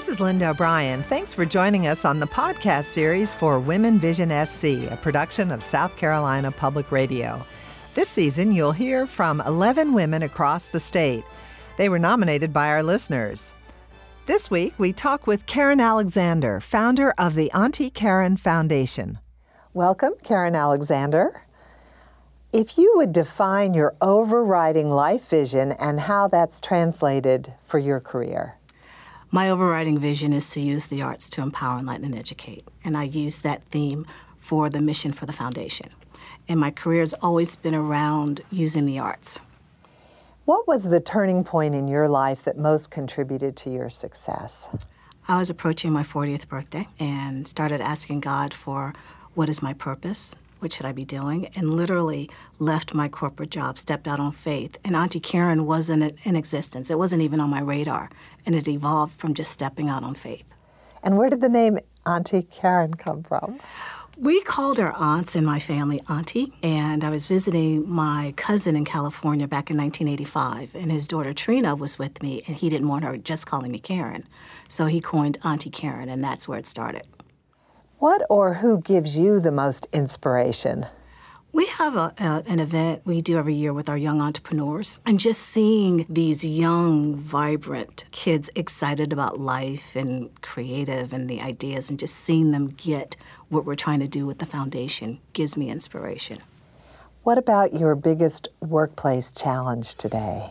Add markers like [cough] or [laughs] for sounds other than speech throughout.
This is Linda O'Brien. Thanks for joining us on the podcast series for Women Vision SC, a production of South Carolina Public Radio. This season, you'll hear from 11 women across the state. They were nominated by our listeners. This week, we talk with Karen Alexander, founder of the Auntie Karen Foundation. Welcome, Karen Alexander. If you would define your overriding life vision and how that's translated for your career. My overriding vision is to use the arts to empower, enlighten, and educate. And I use that theme for the mission for the foundation. And my career has always been around using the arts. What was the turning point in your life that most contributed to your success? I was approaching my 40th birthday and started asking God for what is my purpose? What should I be doing? And literally left my corporate job, stepped out on faith. And Auntie Karen wasn't in existence. It wasn't even on my radar. And it evolved from just stepping out on faith. And where did the name Auntie Karen come from? We called our aunts in my family Auntie, and I was visiting my cousin in California back in 1985, and his daughter Trina was with me, and he didn't want her just calling me Karen. So he coined Auntie Karen, and that's where it started. What or who gives you the most inspiration? We have a, a, an event we do every year with our young entrepreneurs, and just seeing these young, vibrant kids excited about life and creative and the ideas, and just seeing them get what we're trying to do with the foundation gives me inspiration. What about your biggest workplace challenge today?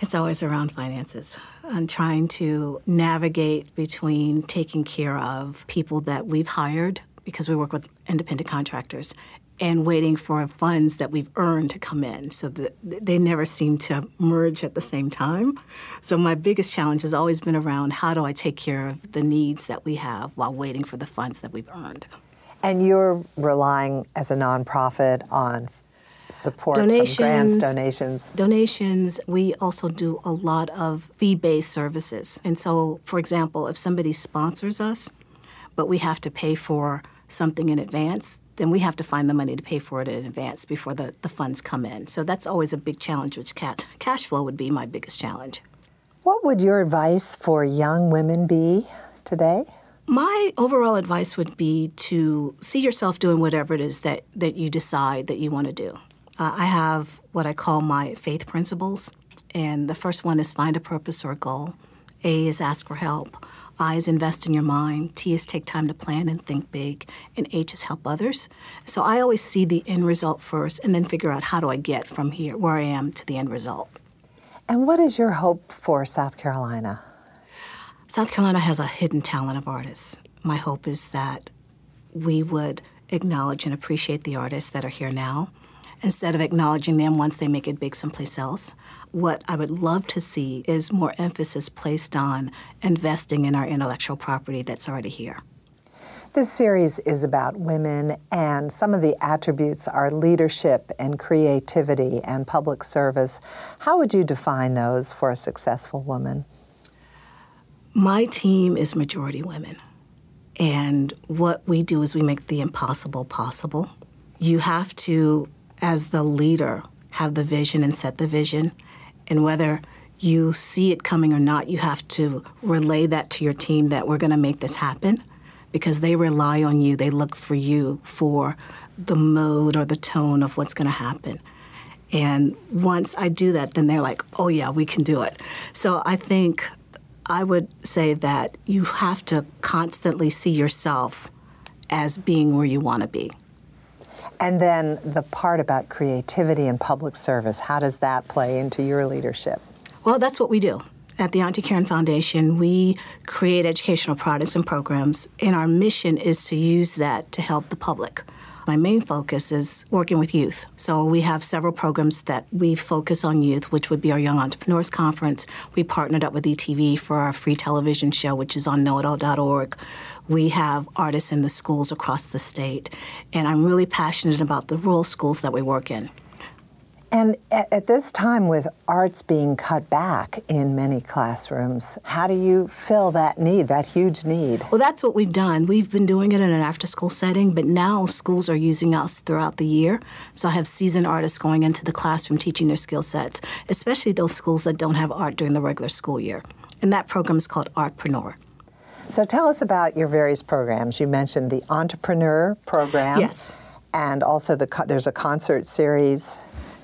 It's always around finances and trying to navigate between taking care of people that we've hired because we work with independent contractors and waiting for funds that we've earned to come in. So they never seem to merge at the same time. So my biggest challenge has always been around how do I take care of the needs that we have while waiting for the funds that we've earned. And you're relying as a nonprofit on support donations, from grants, donations. Donations. We also do a lot of fee-based services. And so, for example, if somebody sponsors us, but we have to pay for something in advance, then we have to find the money to pay for it in advance before the, the funds come in. So that's always a big challenge, which cash flow would be my biggest challenge. What would your advice for young women be today? My overall advice would be to see yourself doing whatever it is that, that you decide that you want to do. Uh, I have what I call my faith principles, and the first one is find a purpose or a goal. A is ask for help. I is invest in your mind. T is take time to plan and think big. And H is help others. So I always see the end result first and then figure out how do I get from here, where I am, to the end result. And what is your hope for South Carolina? South Carolina has a hidden talent of artists. My hope is that we would acknowledge and appreciate the artists that are here now instead of acknowledging them once they make it big someplace else what I would love to see is more emphasis placed on investing in our intellectual property that's already here. This series is about women, and some of the attributes are leadership and creativity and public service. How would you define those for a successful woman? My team is majority women, and what we do is we make the impossible possible. You have to, as the leader, have the vision and set the vision and whether you see it coming or not, you have to relay that to your team that we're going to make this happen because they rely on you. They look for you for the mode or the tone of what's going to happen. And once I do that, then they're like, oh, yeah, we can do it. So I think I would say that you have to constantly see yourself as being where you want to be. And then the part about creativity and public service, how does that play into your leadership? Well, that's what we do. At the Auntie Karen Foundation, we create educational products and programs, and our mission is to use that to help the public. My main focus is working with youth. So we have several programs that we focus on youth, which would be our Young Entrepreneurs Conference. We partnered up with ETV for our free television show, which is on knowitall.org. We have artists in the schools across the state, and I'm really passionate about the rural schools that we work in. And at, this time, with arts being cut back in many classrooms, how do you fill that need, that huge need? Well, that's what we've done. We've been doing it in an after school setting, but now schools are using us throughout the year. So I have seasoned artists going into the classroom teaching their skill sets, especially those schools that don't have art during the regular school year. And that program is called Artpreneur. So tell us about your various programs. You mentioned the entrepreneur program. Yes. And also the there's a concert series.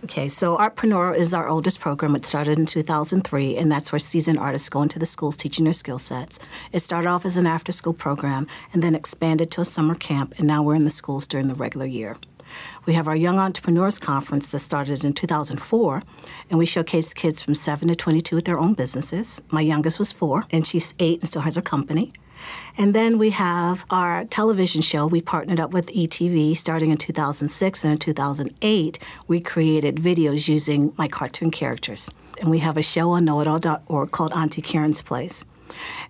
Okay, so Artpreneur is our oldest program. It started in 2003, and that's where seasoned artists go into the schools teaching their skill sets. It started off as an after school program and then expanded to a summer camp, and now we're in the schools during the regular year. We have our Young Entrepreneurs Conference that started in 2004, and we showcase kids from 7 to 22 with their own businesses. My youngest was four, and she's eight and still has her company. And then we have our television show. We partnered up with ETV starting in 2006, and in 2008, we created videos using my cartoon characters. And we have a show on knowitall.org called Auntie Karen's Place.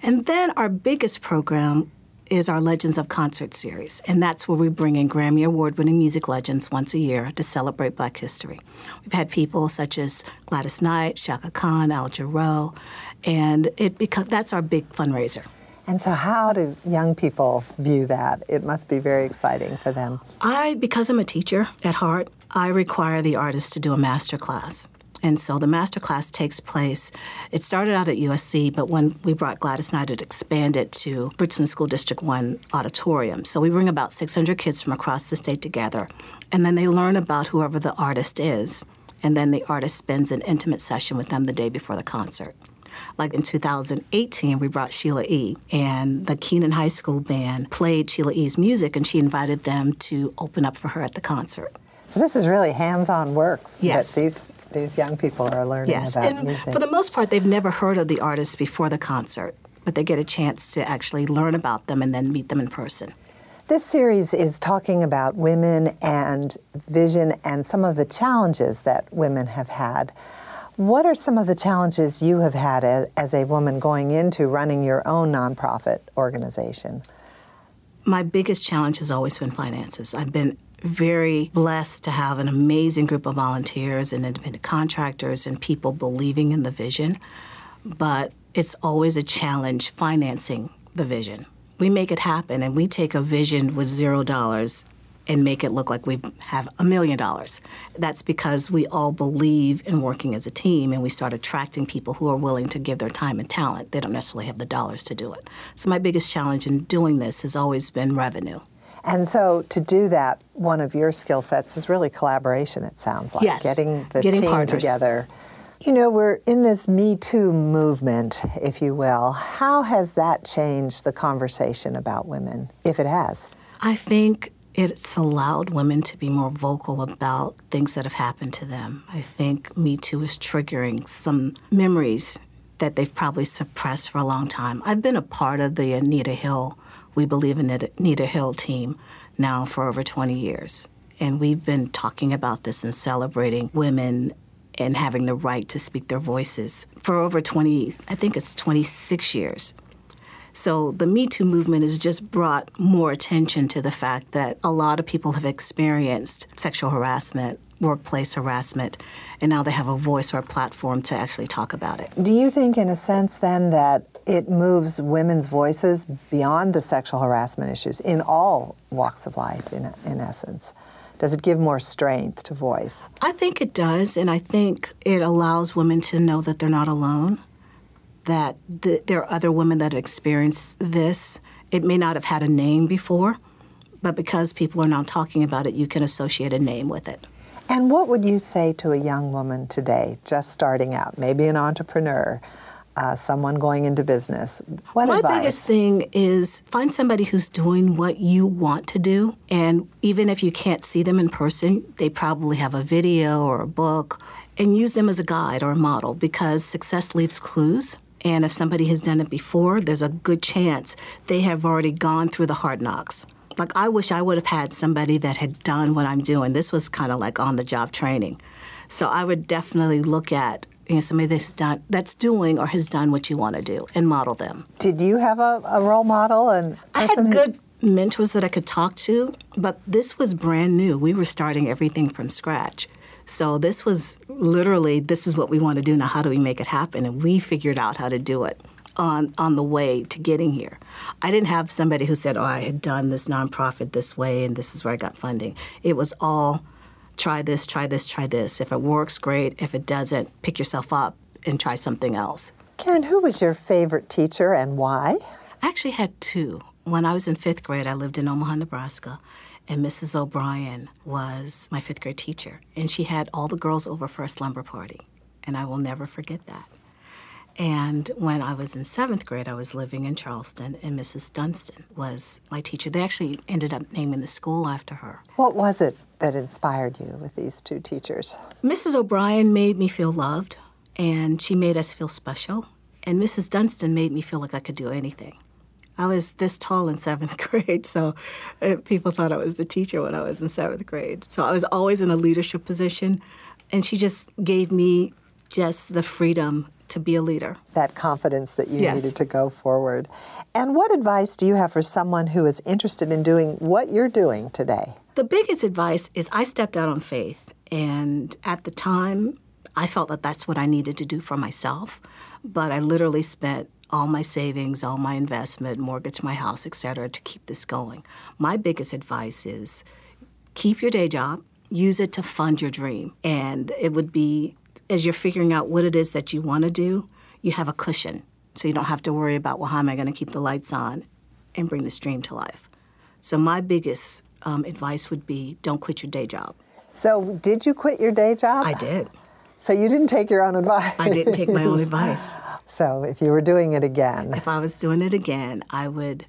And then our biggest program is our Legends of Concert series, and that's where we bring in Grammy Award winning music legends once a year to celebrate Black history. We've had people such as Gladys Knight, Chaka Khan, Al Jarreau, and it becomes, that's our big fundraiser. And so, how do young people view that? It must be very exciting for them. I, because I'm a teacher at heart, I require the artists to do a master class. And so the master class takes place. It started out at USC, but when we brought Gladys Knight, it expanded to Bridgeton School District 1 auditorium. So we bring about 600 kids from across the state together, and then they learn about whoever the artist is. And then the artist spends an intimate session with them the day before the concert. Like in 2018, we brought Sheila E., and the Keenan High School band played Sheila E.'s music, and she invited them to open up for her at the concert. So this is really hands-on work yes. that these these young people are learning yes. about and music. For the most part, they've never heard of the artists before the concert, but they get a chance to actually learn about them and then meet them in person. This series is talking about women and vision and some of the challenges that women have had. What are some of the challenges you have had as, as a woman going into running your own nonprofit organization? My biggest challenge has always been finances. I've been very blessed to have an amazing group of volunteers and independent contractors and people believing in the vision, but it's always a challenge financing the vision. We make it happen and we take a vision with zero dollars and make it look like we have a million dollars. That's because we all believe in working as a team and we start attracting people who are willing to give their time and talent. They don't necessarily have the dollars to do it. So, my biggest challenge in doing this has always been revenue. And so to do that, one of your skill sets is really collaboration, it sounds like. Yes. Getting the Getting team partners. together. You know, we're in this Me Too movement, if you will. How has that changed the conversation about women, if it has? I think it's allowed women to be more vocal about things that have happened to them. I think Me Too is triggering some memories that they've probably suppressed for a long time. I've been a part of the Anita Hill we Believe in the Anita Hill team now for over 20 years. And we've been talking about this and celebrating women and having the right to speak their voices for over 20, I think it's 26 years. So the Me Too movement has just brought more attention to the fact that a lot of people have experienced sexual harassment, workplace harassment, and now they have a voice or a platform to actually talk about it. Do you think, in a sense, then, that it moves women's voices beyond the sexual harassment issues in all walks of life, in, in essence? Does it give more strength to voice? I think it does, and I think it allows women to know that they're not alone, that th- there are other women that have experienced this. It may not have had a name before, but because people are now talking about it, you can associate a name with it. And what would you say to a young woman today, just starting out, maybe an entrepreneur, uh, someone going into business? What My advice? biggest thing is find somebody who's doing what you want to do. And even if you can't see them in person, they probably have a video or a book, and use them as a guide or a model because success leaves clues. And if somebody has done it before, there's a good chance they have already gone through the hard knocks. Like, I wish I would have had somebody that had done what I'm doing. This was kind of like on the job training. So I would definitely look at you know, somebody that's done that's doing or has done what you want to do and model them. Did you have a, a role model and I had who- good mentors that I could talk to, but this was brand new. We were starting everything from scratch. So this was literally this is what we want to do now. How do we make it happen? And we figured out how to do it on on the way to getting here. I didn't have somebody who said, "Oh, I had done this nonprofit this way and this is where I got funding." It was all try this, try this, try this. If it works, great. If it doesn't, pick yourself up and try something else. Karen, who was your favorite teacher and why? I actually had two. When I was in fifth grade, I lived in Omaha, Nebraska, and Mrs. O'Brien was my fifth grade teacher, and she had all the girls over for a slumber party, and I will never forget that. And when I was in seventh grade, I was living in Charleston, and Mrs. Dunstan was my teacher. They actually ended up naming the school after her. What was it that inspired you with these two teachers? Mrs. O'Brien made me feel loved, and she made us feel special. And Mrs. Dunstan made me feel like I could do anything. I was this tall in seventh [laughs] grade, so uh, people thought I was the teacher when I was in seventh grade. So I was always in a leadership position, and she just gave me just the freedom to be a leader. That confidence that you Yes. needed to go forward. And what advice do you have for someone who is interested in doing what you're doing today? The biggest advice is I stepped out on faith, and at the time, I felt that that's what I needed to do for myself. But I literally spent all my savings, all my investment, mortgage my house, et cetera, to keep this going. My biggest advice is keep your day job, use it to fund your dream. And it would be as you're figuring out what it is that you want to do, you have a cushion. So you don't have to worry about, well, how am I going to keep the lights on and bring this dream to life? So my biggest um, advice would be don't quit your day job. So, did you quit your day job? I did. So, you didn't take your own advice? I didn't take my own advice. [laughs] So, if you were doing it again, If I was doing it again, I would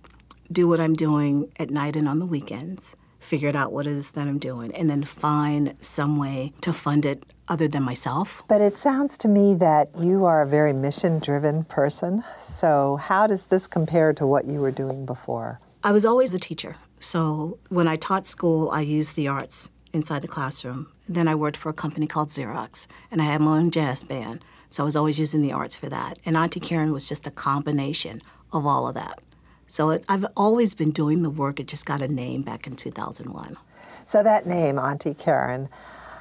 do what I'm doing at night and on the weekends, figure it out what it is that I'm doing, and then find some way to fund it other than myself. But it sounds to me that you are a very mission driven person. So, how does this compare to what you were doing before? I was always a teacher. So when I taught school, I used the arts inside the classroom. Then I worked for a company called Xerox, and I had my own jazz band. So I was always using the arts for that. And Auntie Karen was just a combination of all of that. So it, I've always been doing the work. It just got a name back in 2001. So, that name, Auntie Karen,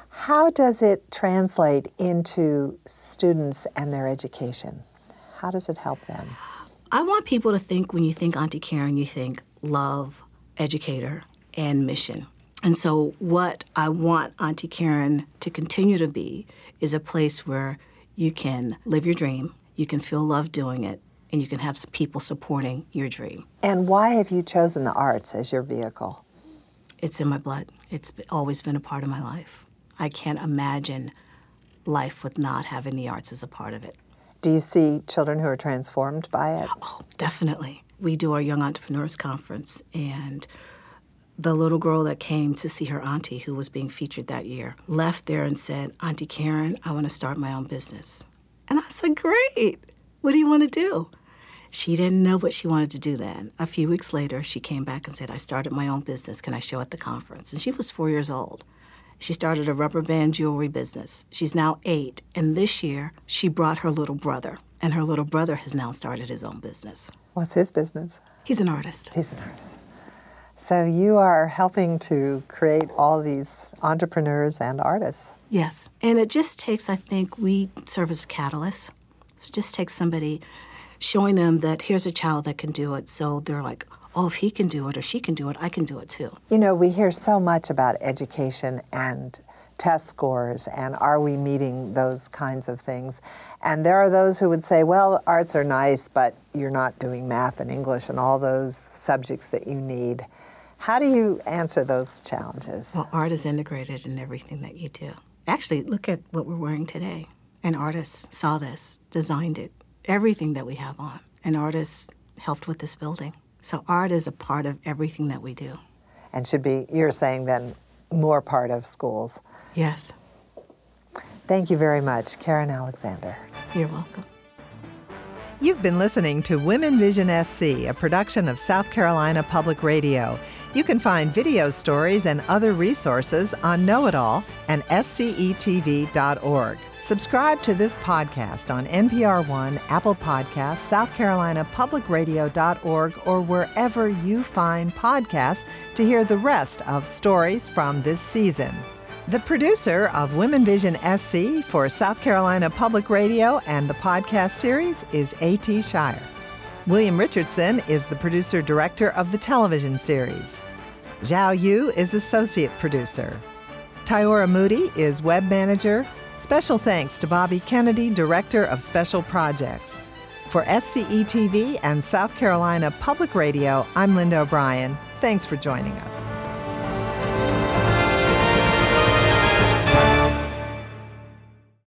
how does it translate into students and their education? How does it help them? I want people to think when you think Auntie Karen, you think love, educator, and mission. And so, what I want Auntie Karen to continue to be is a place where you can live your dream, you can feel love doing it, and you can have people supporting your dream. And why have you chosen the arts as your vehicle? It's in my blood, It's always been a part of my life. I can't imagine life with not having the arts as a part of it. Do you see children who are transformed by it? Oh, definitely. We do our Young Entrepreneurs Conference, and the little girl that came to see her auntie, who was being featured that year, left there and said, Auntie Karen, I want to start my own business. And I said, Great. What do you want to do? She didn't know what she wanted to do then. A few weeks later, she came back and said, I started my own business. Can I show at the conference? And she was four years old. She started a rubber band jewelry business. She's now eight. And this year, she brought her little brother. And her little brother has now started his own business. What's his business? He's an artist. He's an artist. So you are helping to create all these entrepreneurs and artists. Yes. And it just takes, I think, we serve as a catalyst. So it just takes somebody showing them that here's a child that can do it. So they're like, oh, if he can do it or she can do it, I can do it too. You know, we hear so much about education and test scores and are we meeting those kinds of things. And there are those who would say, well, arts are nice, but you're not doing math and English and all those subjects that you need. How do you answer those challenges? Well, art is integrated in everything that you do. Actually, look at what we're wearing today. An artist saw this, designed it, everything that we have on. An artist helped with this building. So art is a part of everything that we do. And should be, you're saying then, more part of schools. Yes, Thank you very much, Karen Alexander. you're welcome. You've been listening to Women Vision SC, a production of South Carolina Public Radio. You can find video stories and other resources on Know It All and scetv.org. Subscribe to this podcast on NPR One, Apple Podcasts, South Carolina Public or wherever you find podcasts to hear the rest of stories from this season. The producer of Women Vision SC for South Carolina Public Radio and the podcast series is A.T. Shire. William Richardson is the producer director of the television series. Zhao Yu is associate producer. Tyora Moody is web manager. Special thanks to Bobby Kennedy, director of special projects. For SCE TV and South Carolina Public Radio, I'm Linda O'Brien. Thanks for joining us.